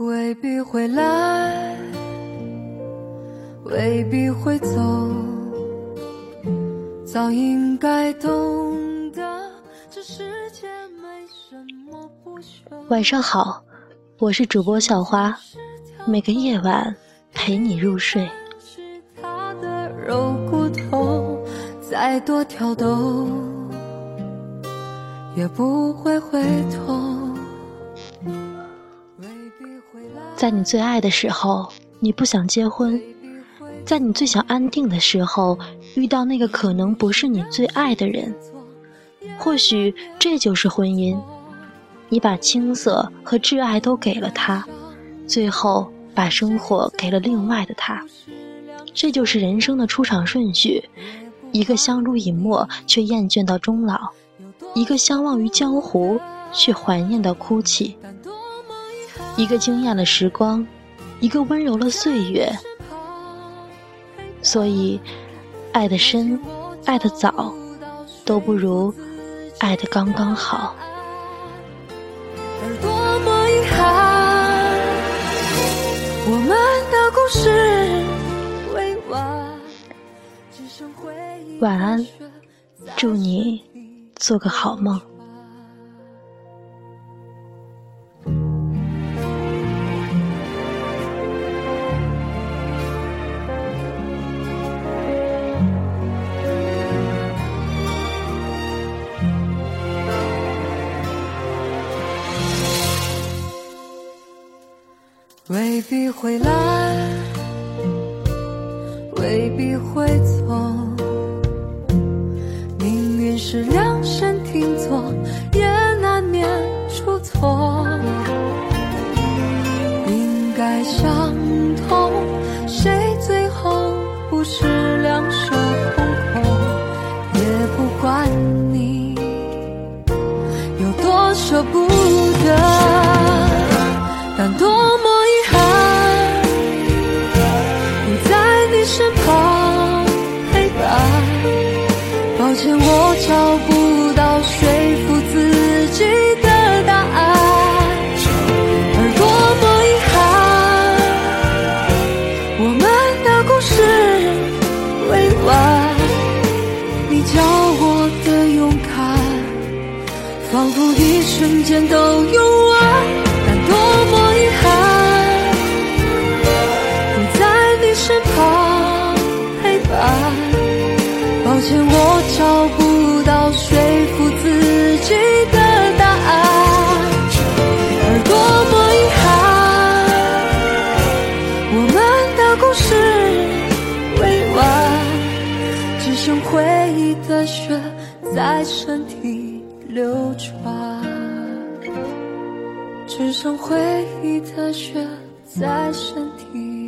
未必会来，未必会走，早应该懂得，这世界没什么不朽。晚上好，我是主播小花，每个夜晚陪你入睡。是他的肉骨头，再多挑逗，也不会回头。在你最爱的时候，你不想结婚；在你最想安定的时候，遇到那个可能不是你最爱的人。或许这就是婚姻，你把青涩和挚爱都给了他，最后把生活给了另外的他。这就是人生的出场顺序：一个相濡以沫却厌倦到终老，一个相忘于江湖却怀念到哭泣。一个惊艳了时光，一个温柔了岁月。所以，爱的深，爱的早，都不如爱的刚刚好。而多么遗憾，我们的故事未完，只剩回忆。晚安，祝你做个好梦。未必会来，未必会走。命运是量身定做，也难免出错。应该想通，谁最后不是两手空空？也不管你有多舍不得，但多么前，我找不到说服自己的答案，而多么遗憾，我们的故事未完。你教我的勇敢，仿佛一瞬间都用说服自己的答案，而多么遗憾，我们的故事未完，只剩回忆的血在身体流转，只剩回忆的血在身体